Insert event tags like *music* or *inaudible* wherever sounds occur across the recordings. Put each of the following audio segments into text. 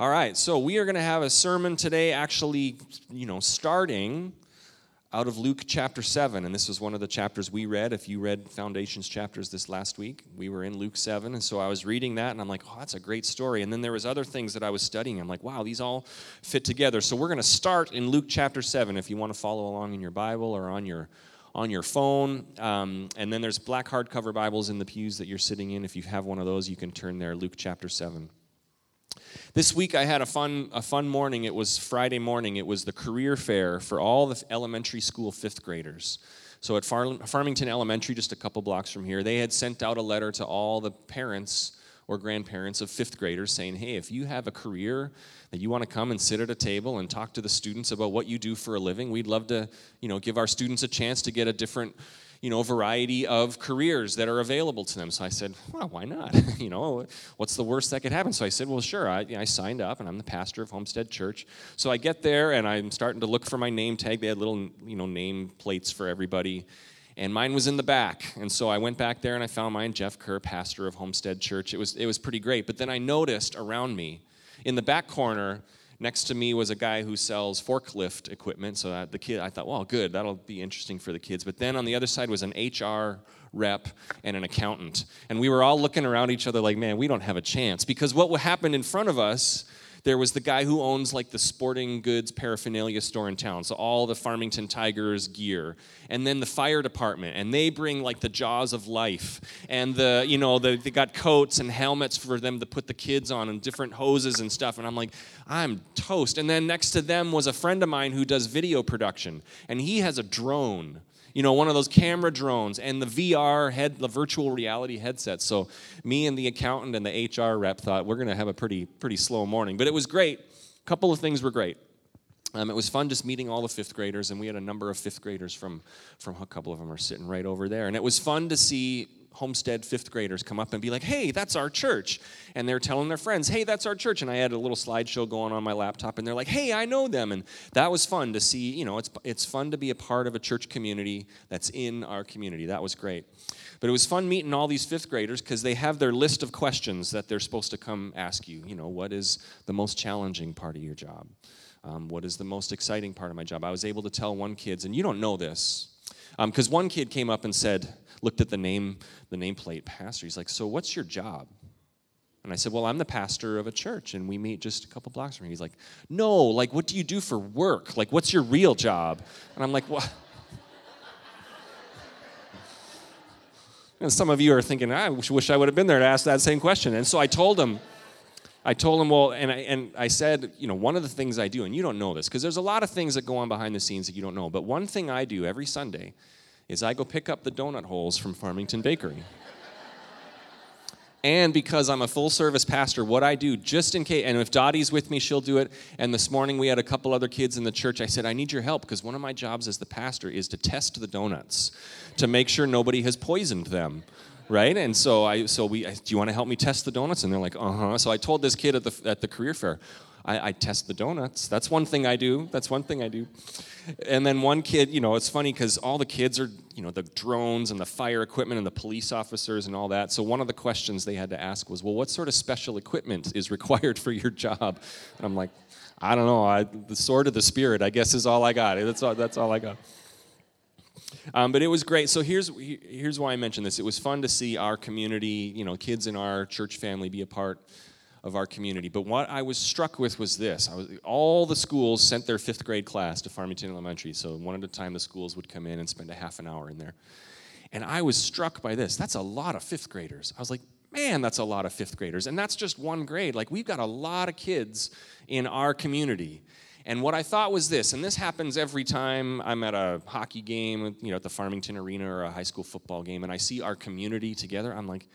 All right, so we are going to have a sermon today, actually, you know, starting out of Luke chapter 7. And this was one of the chapters we read. If you read Foundations chapters this last week, we were in Luke 7. And so I was reading that and I'm like, oh, that's a great story. And then there was other things that I was studying. I'm like, wow, these all fit together. So we're going to start in Luke chapter 7 if you want to follow along in your Bible or on your on your phone. Um, and then there's black hardcover Bibles in the pews that you're sitting in. If you have one of those, you can turn there, Luke chapter 7. This week I had a fun, a fun morning. It was Friday morning. It was the career fair for all the elementary school fifth graders. So at Far- Farmington Elementary, just a couple blocks from here, they had sent out a letter to all the parents or grandparents of fifth graders saying, hey, if you have a career that you want to come and sit at a table and talk to the students about what you do for a living, we'd love to, you know, give our students a chance to get a different you know, variety of careers that are available to them. So I said, well, why not? *laughs* you know, what's the worst that could happen? So I said, well, sure. I, I, signed up, and I'm the pastor of Homestead Church. So I get there, and I'm starting to look for my name tag. They had little, you know, name plates for everybody. And mine was in the back. And so I went back there and I found mine, Jeff Kerr, pastor of Homestead Church. It was, it was pretty great. But then I noticed around me, in the back corner, Next to me was a guy who sells forklift equipment. So the kid, I thought, well, good, that'll be interesting for the kids. But then on the other side was an HR rep and an accountant. And we were all looking around each other like, man, we don't have a chance. Because what happened in front of us there was the guy who owns like the sporting goods paraphernalia store in town, so all the Farmington Tigers gear. And then the fire department, and they bring like the jaws of life. And the, you know, the, they got coats and helmets for them to put the kids on and different hoses and stuff. And I'm like, I'm toast. And then next to them was a friend of mine who does video production, and he has a drone you know, one of those camera drones and the VR head, the virtual reality headset. So me and the accountant and the HR rep thought we're going to have a pretty pretty slow morning, but it was great. A couple of things were great. Um, it was fun just meeting all the fifth graders, and we had a number of fifth graders from from a couple of them are sitting right over there, and it was fun to see Homestead fifth graders come up and be like, hey, that's our church. And they're telling their friends, hey, that's our church. And I had a little slideshow going on my laptop, and they're like, hey, I know them. And that was fun to see. You know, it's, it's fun to be a part of a church community that's in our community. That was great. But it was fun meeting all these fifth graders because they have their list of questions that they're supposed to come ask you. You know, what is the most challenging part of your job? Um, what is the most exciting part of my job? I was able to tell one kid's, and you don't know this, because um, one kid came up and said, looked at the name, the nameplate pastor. He's like, So what's your job? And I said, Well, I'm the pastor of a church, and we meet just a couple blocks from here. He's like, No, like, what do you do for work? Like, what's your real job? And I'm like, What? *laughs* And some of you are thinking, I wish I would have been there to ask that same question. And so I told him, I told him, well, and I, and I said, you know, one of the things I do, and you don't know this, because there's a lot of things that go on behind the scenes that you don't know, but one thing I do every Sunday is I go pick up the donut holes from Farmington Bakery. and because I'm a full service pastor, what I do, just in case, and if Dottie's with me, she'll do it. And this morning we had a couple other kids in the church. I said, I need your help because one of my jobs as the pastor is to test the donuts to make sure nobody has poisoned them. Right, and so I, so we, do you want to help me test the donuts? And they're like, uh huh. So I told this kid at the at the career fair, I, I, test the donuts. That's one thing I do. That's one thing I do. And then one kid, you know, it's funny because all the kids are, you know, the drones and the fire equipment and the police officers and all that. So one of the questions they had to ask was, well, what sort of special equipment is required for your job? And I'm like, I don't know. I, the sword of the spirit, I guess, is all I got. That's all, that's all I got. Um, but it was great. So here's here's why I mentioned this. It was fun to see our community, you know, kids in our church family be a part of our community. But what I was struck with was this was, all the schools sent their fifth grade class to Farmington Elementary. So one at a time, the schools would come in and spend a half an hour in there. And I was struck by this. That's a lot of fifth graders. I was like, man, that's a lot of fifth graders. And that's just one grade. Like, we've got a lot of kids in our community. And what I thought was this, and this happens every time I'm at a hockey game, you know, at the Farmington Arena or a high school football game, and I see our community together. I'm like,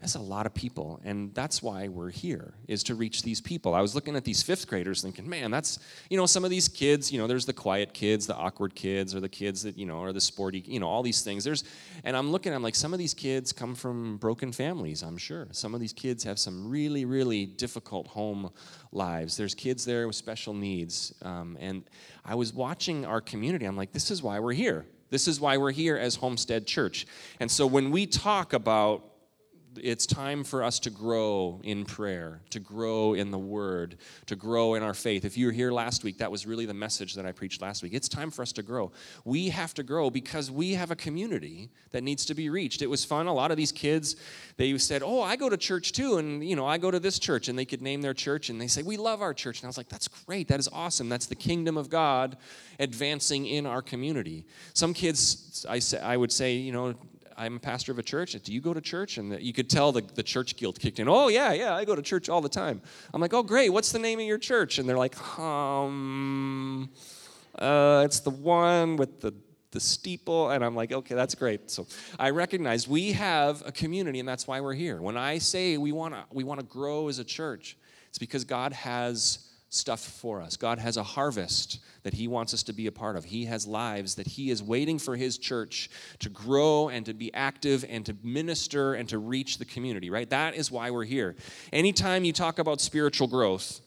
that's a lot of people and that's why we're here is to reach these people. I was looking at these fifth graders thinking man that's you know some of these kids you know there's the quiet kids the awkward kids or the kids that you know are the sporty you know all these things. There's and i'm looking i'm like some of these kids come from broken families i'm sure. Some of these kids have some really really difficult home lives. There's kids there with special needs um, and i was watching our community i'm like this is why we're here. This is why we're here as homestead church. And so when we talk about it's time for us to grow in prayer, to grow in the word, to grow in our faith. If you were here last week, that was really the message that I preached last week. It's time for us to grow. We have to grow because we have a community that needs to be reached. It was fun. A lot of these kids, they said, "Oh, I go to church too and you know, I go to this church." And they could name their church and they say, "We love our church." And I was like, "That's great. That is awesome. That's the kingdom of God advancing in our community." Some kids I say I would say, you know, I'm a pastor of a church. Do you go to church? And you could tell the, the church guilt kicked in. Oh, yeah, yeah, I go to church all the time. I'm like, oh, great. What's the name of your church? And they're like, um, uh, it's the one with the the steeple and i'm like okay that's great so i recognize we have a community and that's why we're here when i say we want to we want to grow as a church it's because god has stuff for us. God has a harvest that He wants us to be a part of. He has lives that He is waiting for His church to grow and to be active and to minister and to reach the community, right? That is why we're here. Anytime you talk about spiritual growth,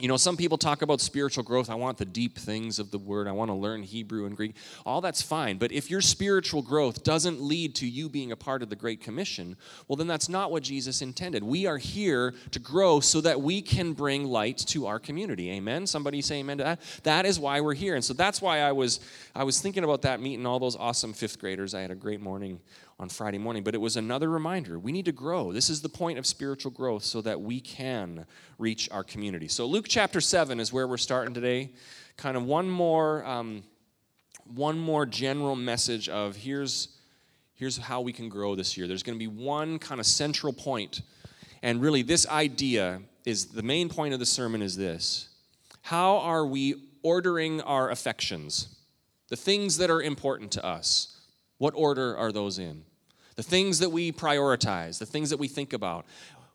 you know, some people talk about spiritual growth. I want the deep things of the word. I want to learn Hebrew and Greek. All that's fine. But if your spiritual growth doesn't lead to you being a part of the Great Commission, well, then that's not what Jesus intended. We are here to grow so that we can bring light to our community. Amen. Somebody say amen to that. That is why we're here. And so that's why I was I was thinking about that meeting all those awesome fifth graders. I had a great morning on Friday morning, but it was another reminder. We need to grow. This is the point of spiritual growth so that we can reach our community. So, Luke chapter 7 is where we're starting today. Kind of one more, um, one more general message of here's, here's how we can grow this year. There's going to be one kind of central point, and really, this idea is the main point of the sermon is this How are we ordering our affections? The things that are important to us. What order are those in? The things that we prioritize, the things that we think about.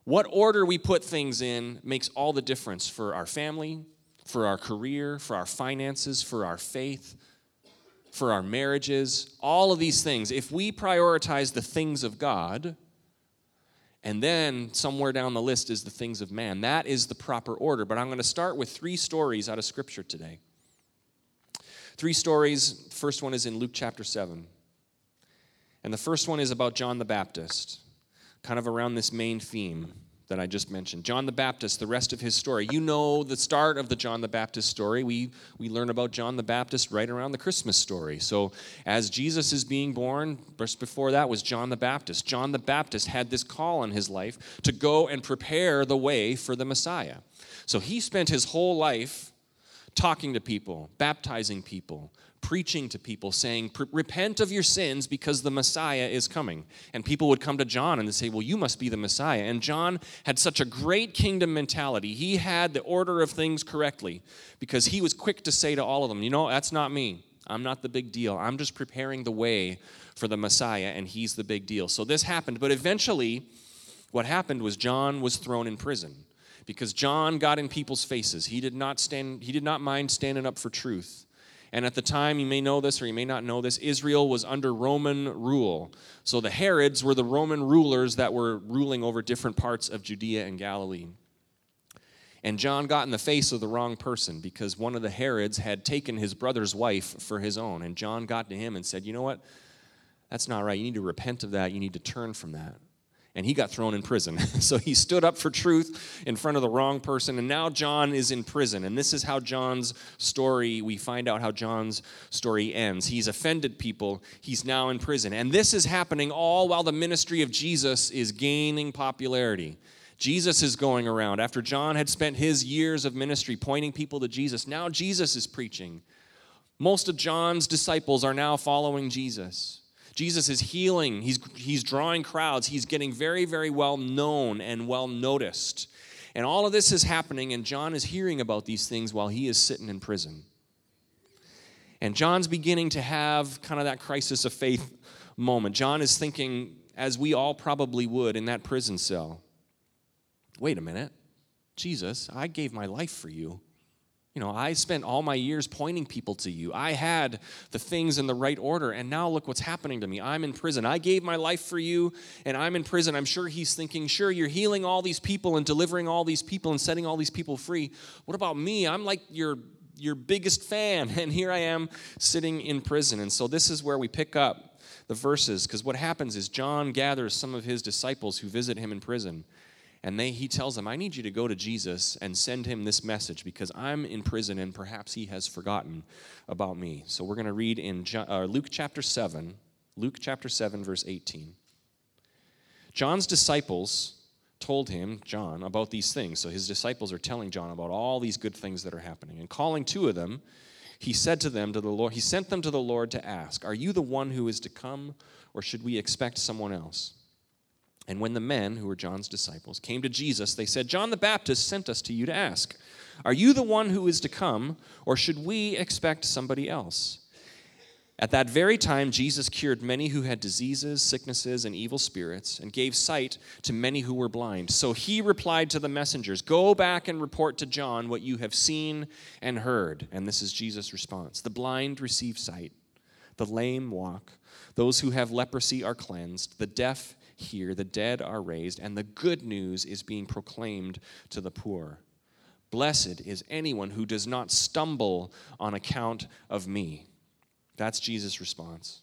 What order we put things in makes all the difference for our family, for our career, for our finances, for our faith, for our marriages, all of these things. If we prioritize the things of God, and then somewhere down the list is the things of man, that is the proper order. But I'm going to start with three stories out of Scripture today. Three stories. First one is in Luke chapter 7. And the first one is about John the Baptist, kind of around this main theme that I just mentioned. John the Baptist, the rest of his story. You know the start of the John the Baptist story. We, we learn about John the Baptist right around the Christmas story. So, as Jesus is being born, just before that was John the Baptist. John the Baptist had this call on his life to go and prepare the way for the Messiah. So, he spent his whole life talking to people, baptizing people, preaching to people, saying, Repent of your sins because the Messiah is coming. And people would come to John and they say, Well, you must be the Messiah. And John had such a great kingdom mentality. He had the order of things correctly because he was quick to say to all of them, You know, that's not me. I'm not the big deal. I'm just preparing the way for the Messiah, and he's the big deal. So this happened. But eventually, what happened was John was thrown in prison because John got in people's faces. He did not stand he did not mind standing up for truth. And at the time, you may know this or you may not know this, Israel was under Roman rule. So the Herods were the Roman rulers that were ruling over different parts of Judea and Galilee. And John got in the face of the wrong person because one of the Herods had taken his brother's wife for his own. And John got to him and said, You know what? That's not right. You need to repent of that. You need to turn from that and he got thrown in prison. *laughs* so he stood up for truth in front of the wrong person, and now John is in prison. And this is how John's story, we find out how John's story ends. He's offended people, he's now in prison. And this is happening all while the ministry of Jesus is gaining popularity. Jesus is going around. After John had spent his years of ministry pointing people to Jesus, now Jesus is preaching. Most of John's disciples are now following Jesus. Jesus is healing, he's, he's drawing crowds, he's getting very, very well known and well noticed. And all of this is happening, and John is hearing about these things while he is sitting in prison. And John's beginning to have kind of that crisis of faith moment. John is thinking, as we all probably would in that prison cell wait a minute, Jesus, I gave my life for you. You know, I spent all my years pointing people to you. I had the things in the right order, and now look what's happening to me. I'm in prison. I gave my life for you, and I'm in prison. I'm sure he's thinking, sure, you're healing all these people and delivering all these people and setting all these people free. What about me? I'm like your your biggest fan, *laughs* and here I am sitting in prison. And so this is where we pick up the verses, because what happens is John gathers some of his disciples who visit him in prison, and they, he tells them, I need you to go to Jesus and send him this message because I'm in prison and perhaps he has forgotten about me. So we're going to read in John, uh, Luke chapter 7, Luke chapter 7, verse 18. John's disciples told him, John, about these things. So his disciples are telling John about all these good things that are happening. And calling two of them, he said to them to the Lord, he sent them to the Lord to ask, Are you the one who is to come, or should we expect someone else? And when the men, who were John's disciples, came to Jesus, they said, John the Baptist sent us to you to ask, Are you the one who is to come, or should we expect somebody else? At that very time, Jesus cured many who had diseases, sicknesses, and evil spirits, and gave sight to many who were blind. So he replied to the messengers Go back and report to John what you have seen and heard. And this is Jesus' response The blind receive sight, the lame walk, those who have leprosy are cleansed, the deaf hear, the dead are raised, and the good news is being proclaimed to the poor. Blessed is anyone who does not stumble on account of me. That's Jesus' response.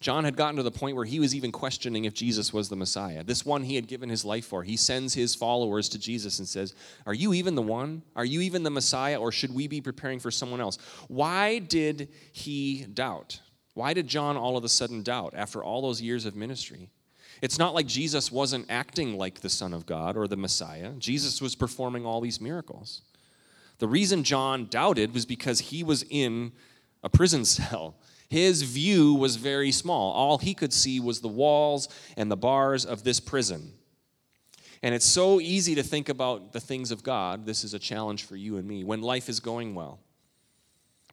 John had gotten to the point where he was even questioning if Jesus was the Messiah. This one he had given his life for. He sends his followers to Jesus and says, Are you even the one? Are you even the Messiah, or should we be preparing for someone else? Why did he doubt? Why did John all of a sudden doubt after all those years of ministry? It's not like Jesus wasn't acting like the Son of God or the Messiah. Jesus was performing all these miracles. The reason John doubted was because he was in a prison *laughs* cell. His view was very small. All he could see was the walls and the bars of this prison. And it's so easy to think about the things of God. This is a challenge for you and me when life is going well.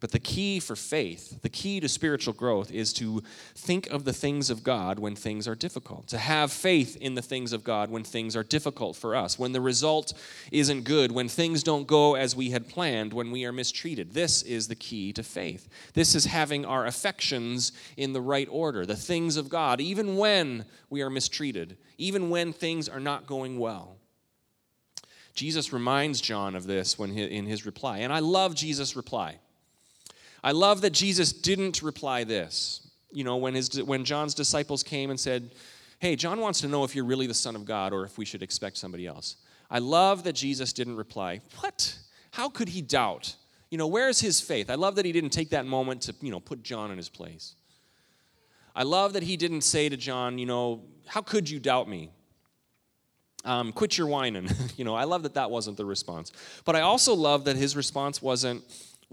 But the key for faith, the key to spiritual growth, is to think of the things of God when things are difficult, to have faith in the things of God when things are difficult for us, when the result isn't good, when things don't go as we had planned, when we are mistreated. This is the key to faith. This is having our affections in the right order, the things of God, even when we are mistreated, even when things are not going well. Jesus reminds John of this when he, in his reply. And I love Jesus' reply. I love that Jesus didn't reply this. You know, when, his, when John's disciples came and said, Hey, John wants to know if you're really the Son of God or if we should expect somebody else. I love that Jesus didn't reply, What? How could he doubt? You know, where's his faith? I love that he didn't take that moment to, you know, put John in his place. I love that he didn't say to John, you know, how could you doubt me? Um, quit your whining. *laughs* you know, I love that that wasn't the response. But I also love that his response wasn't,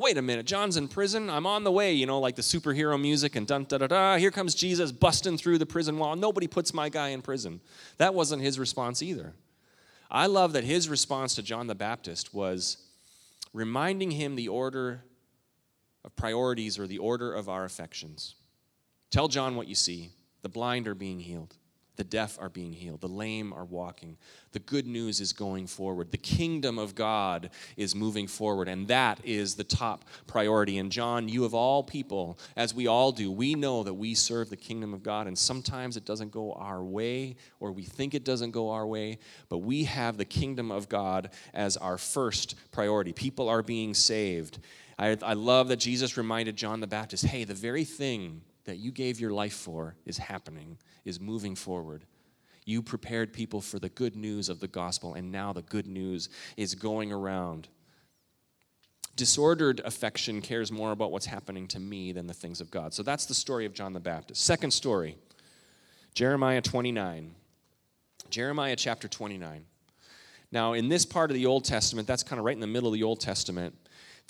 wait a minute, John's in prison. I'm on the way, you know, like the superhero music and dun da da da. Here comes Jesus busting through the prison wall. Nobody puts my guy in prison. That wasn't his response either. I love that his response to John the Baptist was reminding him the order of priorities or the order of our affections. Tell John what you see. The blind are being healed. The deaf are being healed. The lame are walking. The good news is going forward. The kingdom of God is moving forward. And that is the top priority. And John, you of all people, as we all do, we know that we serve the kingdom of God. And sometimes it doesn't go our way, or we think it doesn't go our way. But we have the kingdom of God as our first priority. People are being saved. I, I love that Jesus reminded John the Baptist hey, the very thing that you gave your life for is happening, is moving forward. You prepared people for the good news of the gospel, and now the good news is going around. Disordered affection cares more about what's happening to me than the things of God. So that's the story of John the Baptist. Second story Jeremiah 29. Jeremiah chapter 29. Now, in this part of the Old Testament, that's kind of right in the middle of the Old Testament,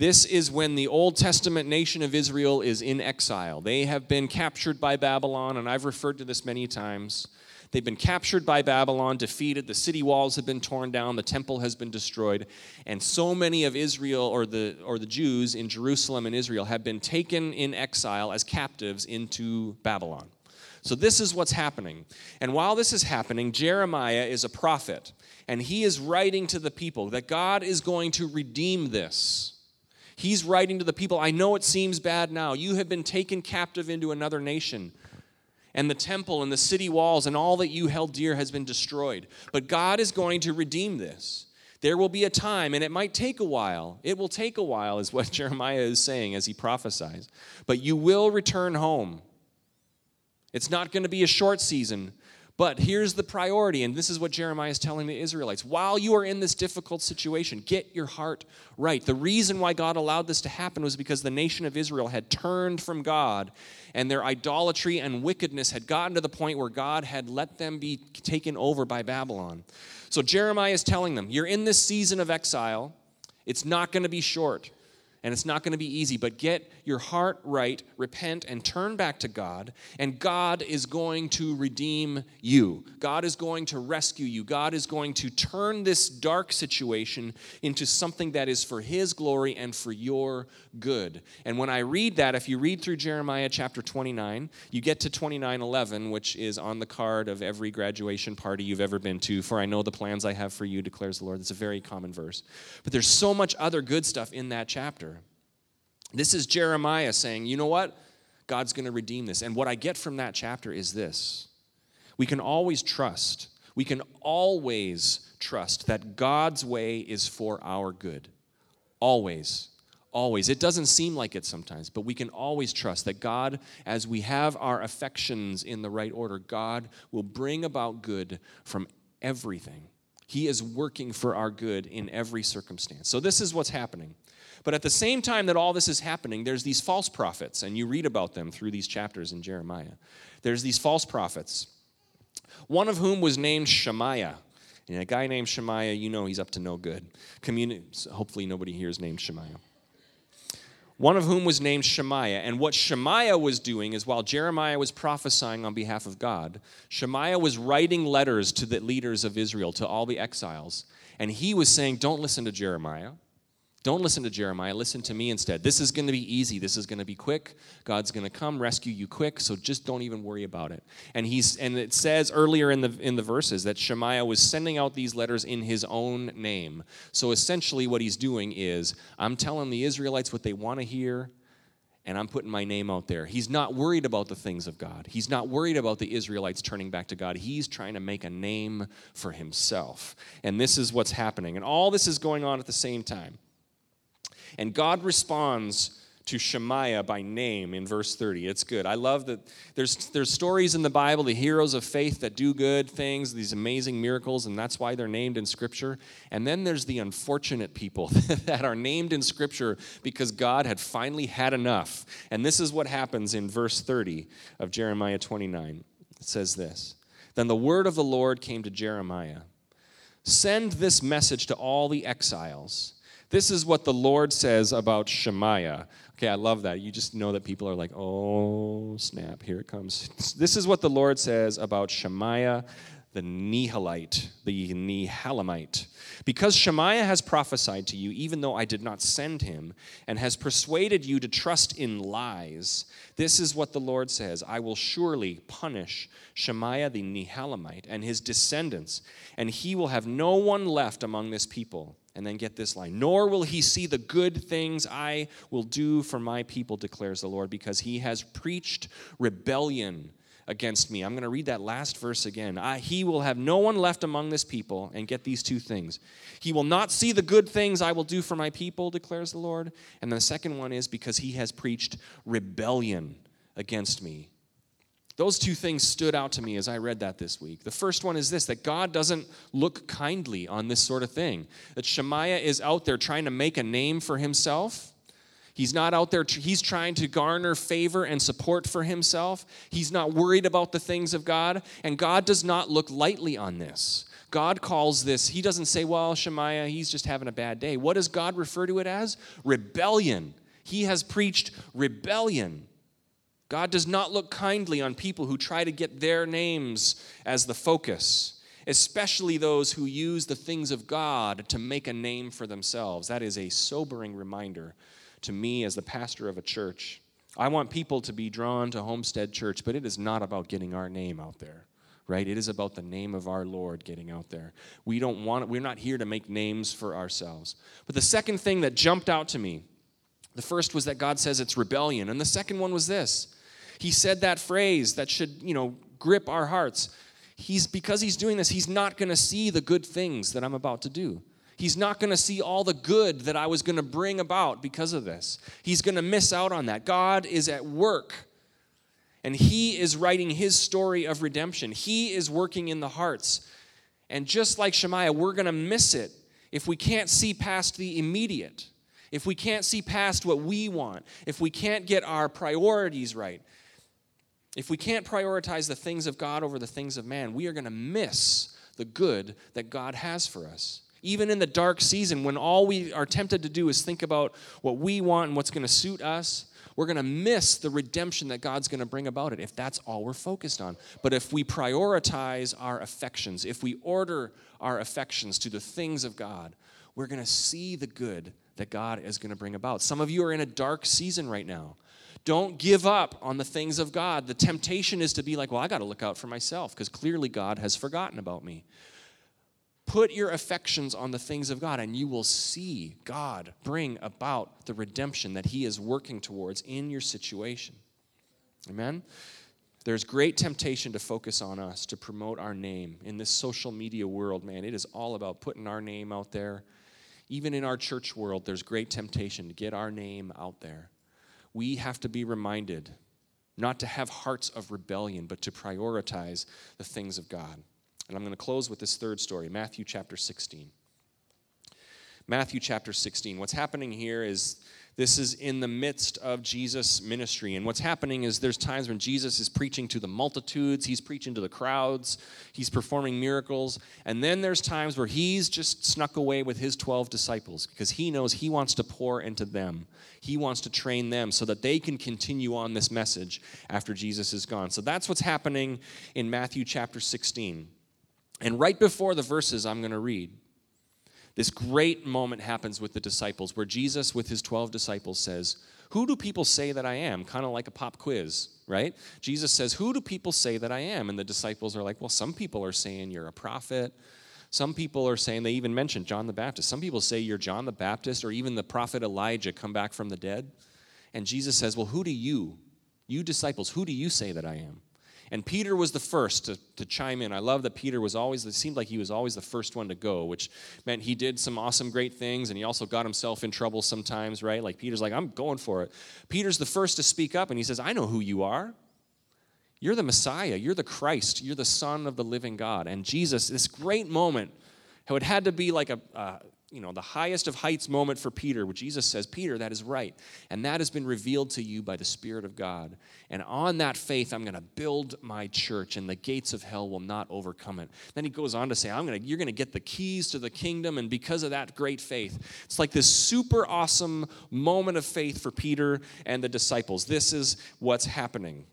this is when the Old Testament nation of Israel is in exile. They have been captured by Babylon, and I've referred to this many times. They've been captured by Babylon, defeated. The city walls have been torn down. The temple has been destroyed. And so many of Israel, or the, or the Jews in Jerusalem and Israel, have been taken in exile as captives into Babylon. So, this is what's happening. And while this is happening, Jeremiah is a prophet, and he is writing to the people that God is going to redeem this. He's writing to the people I know it seems bad now. You have been taken captive into another nation, and the temple and the city walls and all that you held dear has been destroyed. But God is going to redeem this. There will be a time, and it might take a while. It will take a while, is what *laughs* Jeremiah is saying as he prophesies. But you will return home. It's not going to be a short season, but here's the priority, and this is what Jeremiah is telling the Israelites. While you are in this difficult situation, get your heart right. The reason why God allowed this to happen was because the nation of Israel had turned from God, and their idolatry and wickedness had gotten to the point where God had let them be taken over by Babylon. So Jeremiah is telling them, You're in this season of exile, it's not going to be short and it's not going to be easy, but get your heart right, repent, and turn back to God, and God is going to redeem you. God is going to rescue you. God is going to turn this dark situation into something that is for His glory and for your good. And when I read that, if you read through Jeremiah chapter 29, you get to 29:11, which is on the card of every graduation party you've ever been to, for I know the plans I have for you, declares the Lord. It's a very common verse. But there's so much other good stuff in that chapter. This is Jeremiah saying, you know what? God's going to redeem this. And what I get from that chapter is this we can always trust, we can always trust that God's way is for our good. Always. Always. It doesn't seem like it sometimes, but we can always trust that God, as we have our affections in the right order, God will bring about good from everything. He is working for our good in every circumstance. So, this is what's happening. But at the same time that all this is happening, there's these false prophets, and you read about them through these chapters in Jeremiah. There's these false prophets, one of whom was named Shemaiah. And a guy named Shemaiah, you know he's up to no good. Communi- hopefully, nobody here is named Shemaiah. One of whom was named Shemaiah. And what Shemaiah was doing is while Jeremiah was prophesying on behalf of God, Shemaiah was writing letters to the leaders of Israel, to all the exiles. And he was saying, Don't listen to Jeremiah. Don't listen to Jeremiah. Listen to me instead. This is going to be easy. This is going to be quick. God's going to come rescue you quick. So just don't even worry about it. And he's and it says earlier in the in the verses that Shemaiah was sending out these letters in his own name. So essentially, what he's doing is I'm telling the Israelites what they want to hear. And I'm putting my name out there. He's not worried about the things of God. He's not worried about the Israelites turning back to God. He's trying to make a name for himself. And this is what's happening. And all this is going on at the same time. And God responds to Shemaiah by name in verse 30. It's good. I love that there's, there's stories in the Bible, the heroes of faith that do good things, these amazing miracles, and that's why they're named in Scripture. And then there's the unfortunate people *laughs* that are named in Scripture because God had finally had enough. And this is what happens in verse 30 of Jeremiah 29. It says this Then the word of the Lord came to Jeremiah Send this message to all the exiles this is what the Lord says about Shemaiah. Okay, I love that. You just know that people are like, oh, snap, here it comes. *laughs* This is what the Lord says about Shemaiah the Nehelite, the Nehelamite. Because Shemaiah has prophesied to you, even though I did not send him, and has persuaded you to trust in lies, this is what the Lord says I will surely punish Shemaiah the Nehelamite and his descendants, and he will have no one left among this people. And then get this line Nor will he see the good things I will do for my people, declares the Lord, because he has preached rebellion against me. I'm going to read that last verse again. I, he will have no one left among this people, and get these two things. He will not see the good things I will do for my people, declares the Lord. And then the second one is because he has preached rebellion against me. Those two things stood out to me as I read that this week. The first one is this that God doesn't look kindly on this sort of thing. That Shemaiah is out there trying to make a name for himself He's not out there, he's trying to garner favor and support for himself. He's not worried about the things of God. And God does not look lightly on this. God calls this, he doesn't say, well, Shemaiah, he's just having a bad day. What does God refer to it as? Rebellion. He has preached rebellion. God does not look kindly on people who try to get their names as the focus, especially those who use the things of God to make a name for themselves. That is a sobering reminder to me as the pastor of a church. I want people to be drawn to Homestead Church, but it is not about getting our name out there, right? It is about the name of our Lord getting out there. We don't want we're not here to make names for ourselves. But the second thing that jumped out to me, the first was that God says it's rebellion, and the second one was this. He said that phrase that should, you know, grip our hearts. He's because he's doing this, he's not going to see the good things that I'm about to do. He's not going to see all the good that I was going to bring about because of this. He's going to miss out on that. God is at work, and He is writing His story of redemption. He is working in the hearts. And just like Shemaiah, we're going to miss it if we can't see past the immediate, if we can't see past what we want, if we can't get our priorities right, if we can't prioritize the things of God over the things of man, we are going to miss the good that God has for us. Even in the dark season, when all we are tempted to do is think about what we want and what's going to suit us, we're going to miss the redemption that God's going to bring about it if that's all we're focused on. But if we prioritize our affections, if we order our affections to the things of God, we're going to see the good that God is going to bring about. Some of you are in a dark season right now. Don't give up on the things of God. The temptation is to be like, well, I got to look out for myself because clearly God has forgotten about me. Put your affections on the things of God, and you will see God bring about the redemption that He is working towards in your situation. Amen? There's great temptation to focus on us, to promote our name. In this social media world, man, it is all about putting our name out there. Even in our church world, there's great temptation to get our name out there we have to be reminded not to have hearts of rebellion, but to prioritize the things of God. And I'm going to close with this third story Matthew chapter 16. Matthew chapter 16. What's happening here is this is in the midst of Jesus' ministry. And what's happening is there's times when Jesus is preaching to the multitudes, he's preaching to the crowds, he's performing miracles. And then there's times where he's just snuck away with his 12 disciples because he knows he wants to pour into them. He wants to train them so that they can continue on this message after Jesus is gone. So that's what's happening in Matthew chapter 16. And right before the verses I'm going to read, this great moment happens with the disciples where Jesus, with his 12 disciples, says, Who do people say that I am? Kind of like a pop quiz, right? Jesus says, Who do people say that I am? And the disciples are like, Well, some people are saying you're a prophet. Some people are saying, they even mentioned John the Baptist. Some people say you're John the Baptist or even the prophet Elijah come back from the dead. And Jesus says, Well, who do you, you disciples, who do you say that I am? And Peter was the first to, to chime in. I love that Peter was always, it seemed like he was always the first one to go, which meant he did some awesome, great things, and he also got himself in trouble sometimes, right? Like Peter's like, I'm going for it. Peter's the first to speak up, and he says, I know who you are. You're the Messiah. You're the Christ. You're the Son of the living God. And Jesus, this great moment, how it had to be like a, a you know, the highest of heights moment for Peter, where Jesus says, Peter, that is right. And that has been revealed to you by the Spirit of God. And on that faith, I'm going to build my church, and the gates of hell will not overcome it. Then he goes on to say, I'm gonna, You're going to get the keys to the kingdom, and because of that great faith, it's like this super awesome moment of faith for Peter and the disciples. This is what's happening.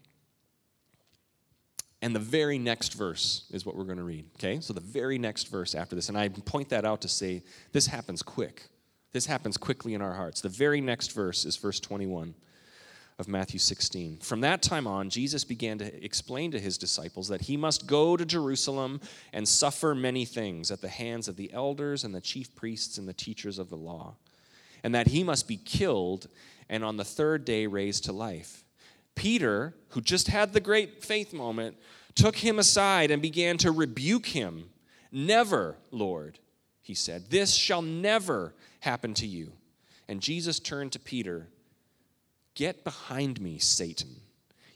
And the very next verse is what we're going to read. Okay? So the very next verse after this. And I point that out to say this happens quick. This happens quickly in our hearts. The very next verse is verse 21 of Matthew 16. From that time on, Jesus began to explain to his disciples that he must go to Jerusalem and suffer many things at the hands of the elders and the chief priests and the teachers of the law, and that he must be killed and on the third day raised to life. Peter, who just had the great faith moment, took him aside and began to rebuke him. Never, Lord, he said, this shall never happen to you. And Jesus turned to Peter Get behind me, Satan.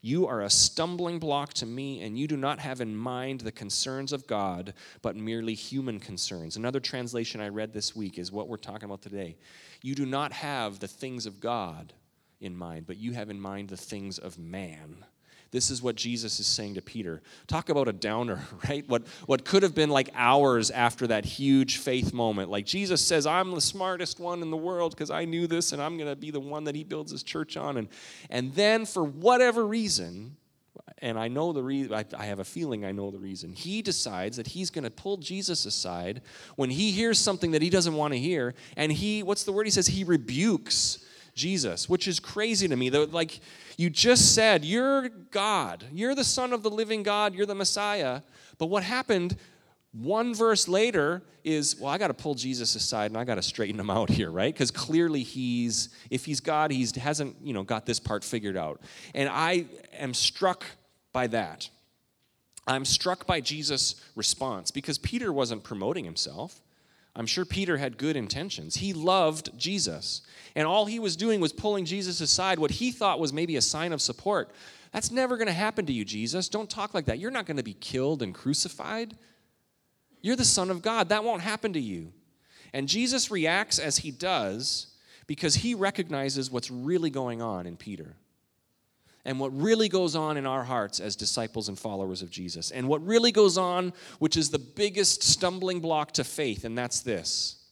You are a stumbling block to me, and you do not have in mind the concerns of God, but merely human concerns. Another translation I read this week is what we're talking about today. You do not have the things of God in mind, but you have in mind the things of man. This is what Jesus is saying to Peter. Talk about a downer, *laughs* right? What, what could have been like hours after that huge faith moment. Like Jesus says, I'm the smartest one in the world because I knew this and I'm going to be the one that he builds his church on. And, and then, for whatever reason, and I know the reason, I, I have a feeling I know the reason. He decides that he's going to pull Jesus aside when he hears something that he doesn't want to hear. And he, what's the word he says? He rebukes Jesus, which is crazy to me. Like you just said, you're God, you're the Son of the living God, you're the Messiah. But what happened one verse later is, well, I got to pull Jesus aside and I got to straighten him out here, right? Because clearly he's, if he's God, he hasn't, you know, got this part figured out. And I am struck by that. I'm struck by Jesus' response because Peter wasn't promoting himself. I'm sure Peter had good intentions. He loved Jesus. And all he was doing was pulling Jesus aside, what he thought was maybe a sign of support. That's never going to happen to you, Jesus. Don't talk like that. You're not going to be killed and crucified. You're the Son of God. That won't happen to you. And Jesus reacts as he does because he recognizes what's really going on in Peter and what really goes on in our hearts as disciples and followers of Jesus. And what really goes on, which is the biggest stumbling block to faith, and that's this.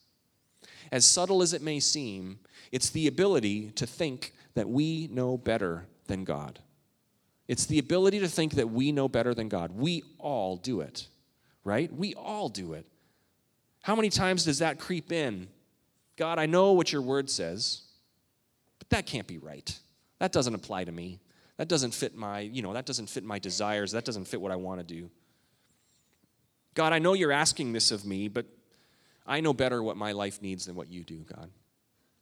As subtle as it may seem, it's the ability to think that we know better than God. It's the ability to think that we know better than God. We all do it, right? We all do it. How many times does that creep in? God, I know what your word says, but that can't be right. That doesn't apply to me. That doesn't fit my, you know, that doesn't fit my desires. That doesn't fit what I want to do. God, I know you're asking this of me, but I know better what my life needs than what you do, God.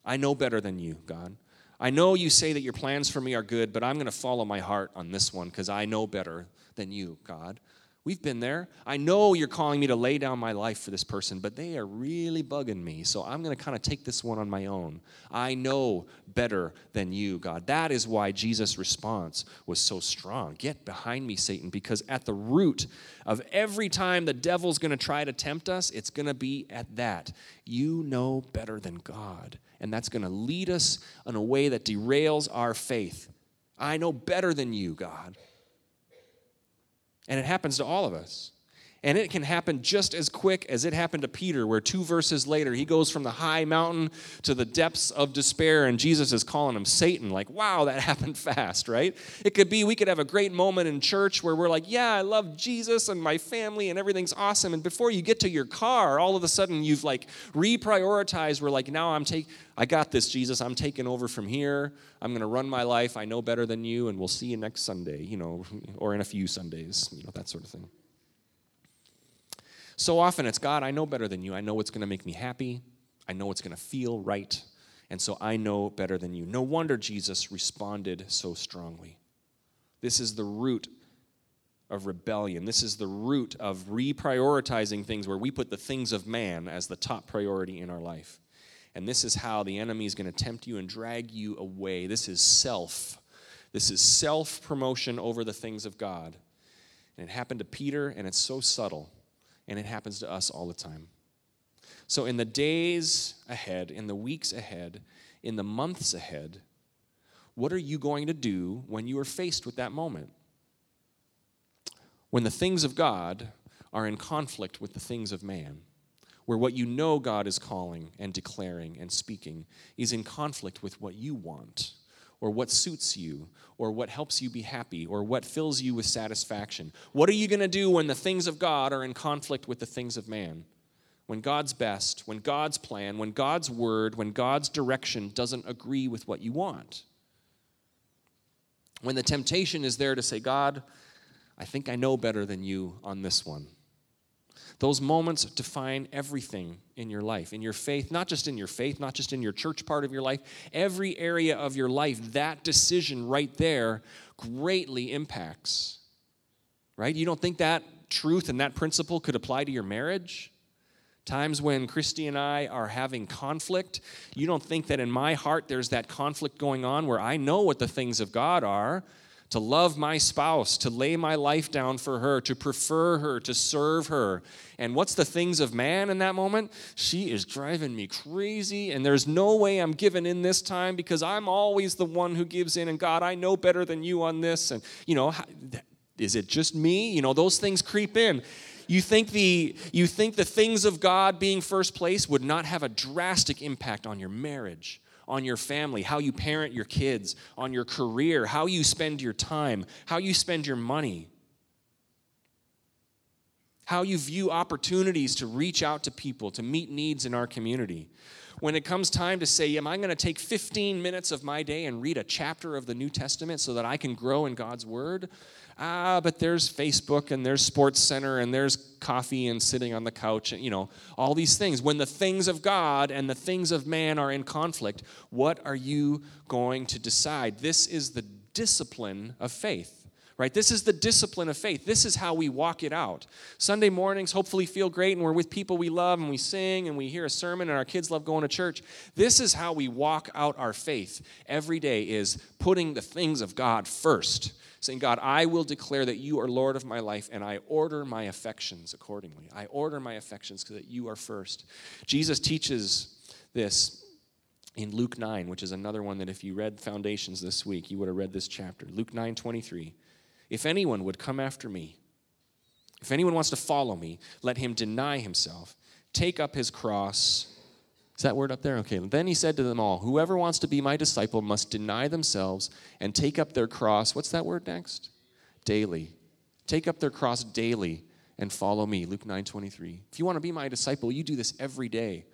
I know better than you, God. I know you say that your plans for me are good, but I'm going to follow my heart on this one because I know better than you, God. We've been there. I know you're calling me to lay down my life for this person, but they are really bugging me. So I'm going to kind of take this one on my own. I know better than you, God. That is why Jesus' response was so strong. Get behind me, Satan, because at the root of every time the devil's going to try to tempt us, it's going to be at that. You know better than God. And that's going to lead us in a way that derails our faith. I know better than you, God. And it happens to all of us. And it can happen just as quick as it happened to Peter, where two verses later, he goes from the high mountain to the depths of despair, and Jesus is calling him Satan. Like, wow, that *laughs* happened fast, right? It could be we could have a great moment in church where we're like, yeah, I love Jesus and my family, and everything's awesome. And before you get to your car, all of a sudden you've like reprioritized. We're like, now I'm taking, I got this, Jesus. I'm taking over from here. I'm going to run my life. I know better than you, and we'll see you next Sunday, you know, or in a few Sundays, you know, that sort of thing. So often it's God, I know better than you. I know what's going to make me happy. I know what's going to feel right. And so I know better than you. No wonder Jesus responded so strongly. This is the root of rebellion. This is the root of reprioritizing things where we put the things of man as the top priority in our life. And this is how the enemy is going to tempt you and drag you away. This is self. This is self promotion over the things of God. And it happened to Peter, and it's so subtle and it happens to us all the time. So, in the days ahead, in the weeks ahead, in the months ahead, what are you going to do when you are faced with that moment? When the things of God are in conflict with the things of man, where what you know God is calling and declaring and speaking is in conflict with what you want or what suits you, or what helps you be happy, or what fills you with satisfaction. What are you going to do when the things of God are in conflict with the things of man? When God's best, when God's plan, when God's word, when God's direction doesn't agree with what you want? When the temptation is there to say, God, I think I know better than you on this one. Those moments define everything in your life, in your faith, not just in your faith, not just in your church part of your life, every area of your life, that decision right there greatly impacts. Right? You don't think that truth and that principle could apply to your marriage? Times when Christy and I are having conflict, you don't think that in my heart there's that conflict going on where I know what the things of God are, to love my spouse, to lay my life down for her, to prefer her, to serve her. And what's the things of man in that moment? She is driving me crazy, and there's no way I'm giving in this time because I'm always the one who gives in. And God, I know better than you on this. And, you know, is it just me? You know, those things creep in. You think the you think the things of God being first place would not have a drastic impact on your marriage on your family, how you parent your kids, on your career, how you spend your time, how you spend your money, how you view opportunities to reach out to people, to meet needs in our community. When it comes time to say, Am I going to take 15 minutes of my day and read a chapter of the New Testament so that I can grow in God's Word? ah, but there's Facebook and there's Sports Center and there's coffee and sitting on the couch, and, you know, all these things. When the things of God and the things of man are in conflict, what are you going to decide? This is the discipline of faith right? This is the discipline of faith. This is how we walk it out. Sunday mornings hopefully feel great and we're with people we love and we sing and we hear a sermon and our kids love going to church. This is how we walk out our faith every day is putting the things of God first. Saying, God, I will declare that you are Lord of my life and I order my affections accordingly. I order my affections so that you are first. Jesus teaches this in Luke 9, which is another one that if you read Foundations this week, you would have read this chapter. Luke 9 23. If anyone would come after me, if anyone wants to follow me, let him deny himself, take up his cross. Is that word up there? Okay. Then he said to them all, Whoever wants to be my disciple must deny themselves and take up their cross. What's that word next? Daily. Take up their cross daily and follow me. Luke 9 23. If you want to be my disciple, you do this every day.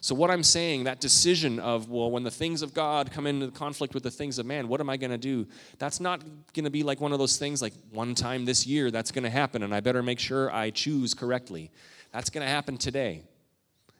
So, what I'm saying, that decision of, well, when the things of God come into conflict with the things of man, what am I going to do? That's not going to be like one of those things like one time this year that's going to happen, and I better make sure I choose correctly. That's going to happen today.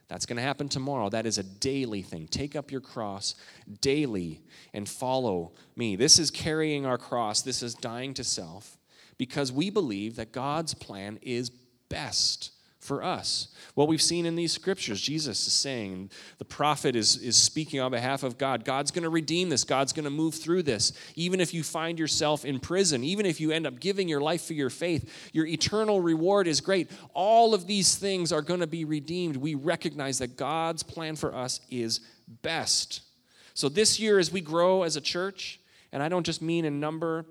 That's going to happen tomorrow. That is a daily thing. Take up your cross daily and follow me. This is carrying our cross, this is dying to self because we believe that God's plan is best for us. What we've seen in these scriptures, Jesus is saying, the prophet is, is speaking on behalf of God. God's going to redeem this, God's going to move through this. Even if you find yourself in prison, even if you end up giving your life for your faith, your eternal reward is great. All of these things are going to be redeemed. We recognize that God's plan for us is best. So this year, as we grow as a church, and I don't just mean in number,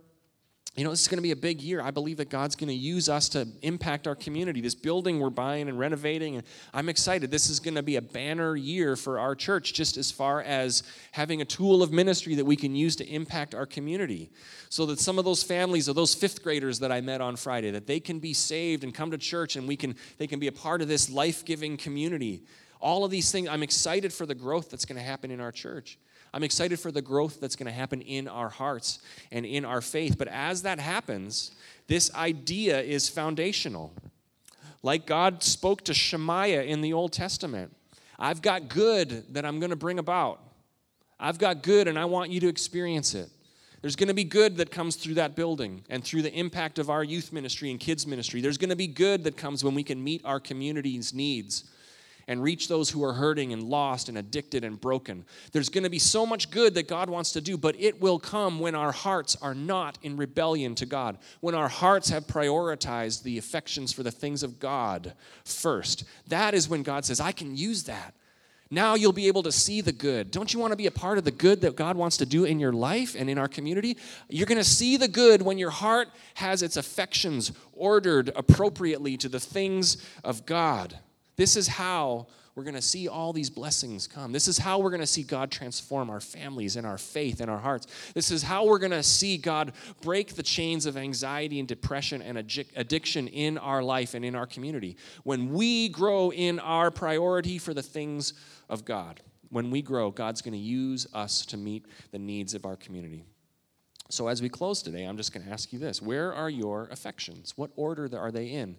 you know, this is going to be a big year. I believe that God's going to use us to impact our community. This building we're buying and renovating, and I'm excited. This is going to be a banner year for our church, just as far as having a tool of ministry that we can use to impact our community. So that some of those families, or those fifth graders that I met on Friday, that they can be saved and come to church, and we can they can be a part of this life-giving community. All of these things, I'm excited for the growth that's going to happen in our church. I'm excited for the growth that's going to happen in our hearts and in our faith. But as that happens, this idea is foundational. Like God spoke to Shemaiah in the Old Testament I've got good that I'm going to bring about. I've got good and I want you to experience it. There's going to be good that comes through that building and through the impact of our youth ministry and kids ministry. There's going to be good that comes when we can meet our community's needs and reach those who are hurting and lost and addicted and broken. There's going to be so much good that God wants to do, but it will come when our hearts are not in rebellion to God, when our hearts have prioritized the affections for the things of God first. That is when God says, I can use that. Now you'll be able to see the good. Don't you want to be a part of the good that God wants to do in your life and in our community? You're going to see the good when your heart has its affections ordered appropriately to the things of God. This is how we're going to see all these blessings come. This is how we're going to see God transform our families and our faith and our hearts. This is how we're going to see God break the chains of anxiety and depression and addiction in our life and in our community. When we grow in our priority for the things of God, when we grow, God's going to use us to meet the needs of our community. So, as we close today, I'm just going to ask you this Where are your affections? What order are they in?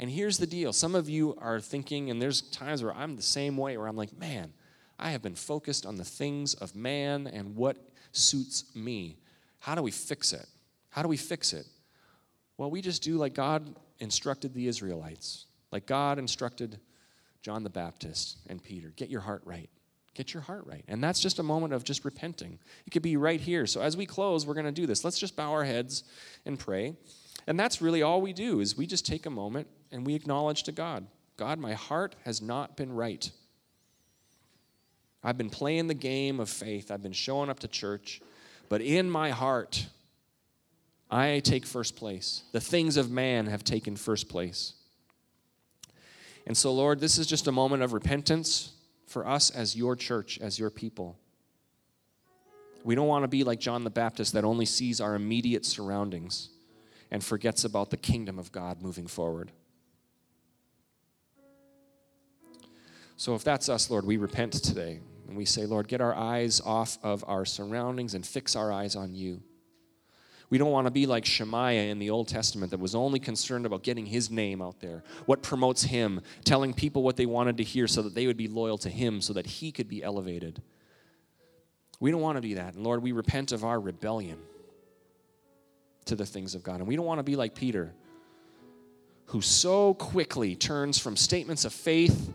And here's the deal some of you are thinking, and there's times where I'm the same way, where I'm like, man, I have been focused on the things of man and what suits me. How do we fix it? How do we fix it? Well, we just do like God instructed the Israelites, like God instructed John the Baptist and Peter get your heart right. Get your heart right. And that's just a moment of just repenting. It could be right here. So as we close, we're going to do this. Let's just bow our heads and pray. And that's really all we do is we just take a moment and we acknowledge to God, God, my heart has not been right. I've been playing the game of faith. I've been showing up to church, but in my heart, I take first place. The things of man have taken first place. And so, Lord, this is just a moment of repentance for us as your church, as your people. We don't want to be like John the Baptist that only sees our immediate surroundings and forgets about the kingdom of God moving forward. So if that's us, Lord, we repent today and we say, Lord, get our eyes off of our surroundings and fix our eyes on you. We don't want to be like Shemaiah in the Old Testament that was only concerned about getting his name out there, what promotes him, telling people what they wanted to hear so that they would be loyal to him, so that he could be elevated. We don't want to be that. And Lord, we repent of our rebellion. To the things of God. And we don't want to be like Peter, who so quickly turns from statements of faith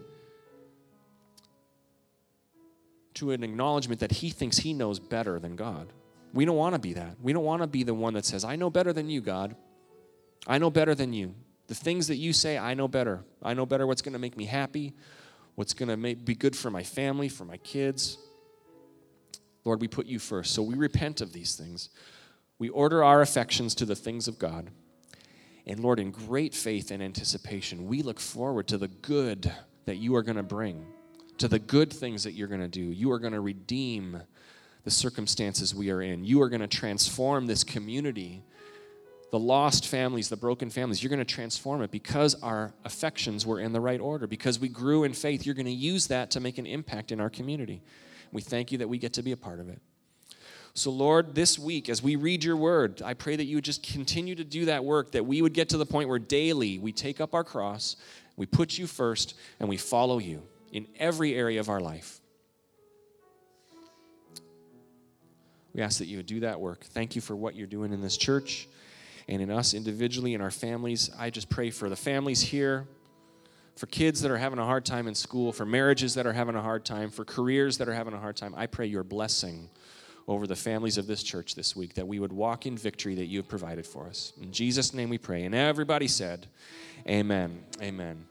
to an acknowledgement that he thinks he knows better than God. We don't want to be that. We don't want to be the one that says, I know better than you, God. I know better than you. The things that you say, I know better. I know better what's going to make me happy, what's going to be good for my family, for my kids. Lord, we put you first. So we repent of these things. We order our affections to the things of God. And Lord, in great faith and anticipation, we look forward to the good that you are going to bring, to the good things that you're going to do. You are going to redeem the circumstances we are in. You are going to transform this community, the lost families, the broken families. You're going to transform it because our affections were in the right order, because we grew in faith. You're going to use that to make an impact in our community. We thank you that we get to be a part of it. So, Lord, this week, as we read your word, I pray that you would just continue to do that work, that we would get to the point where daily we take up our cross, we put you first, and we follow you in every area of our life. We ask that you would do that work. Thank you for what you're doing in this church and in us individually and our families. I just pray for the families here, for kids that are having a hard time in school, for marriages that are having a hard time, for careers that are having a hard time. I pray your blessing over the families of this church this week, that we would walk in victory that you have provided for us. In Jesus' name we pray. And everybody said, Amen. Amen.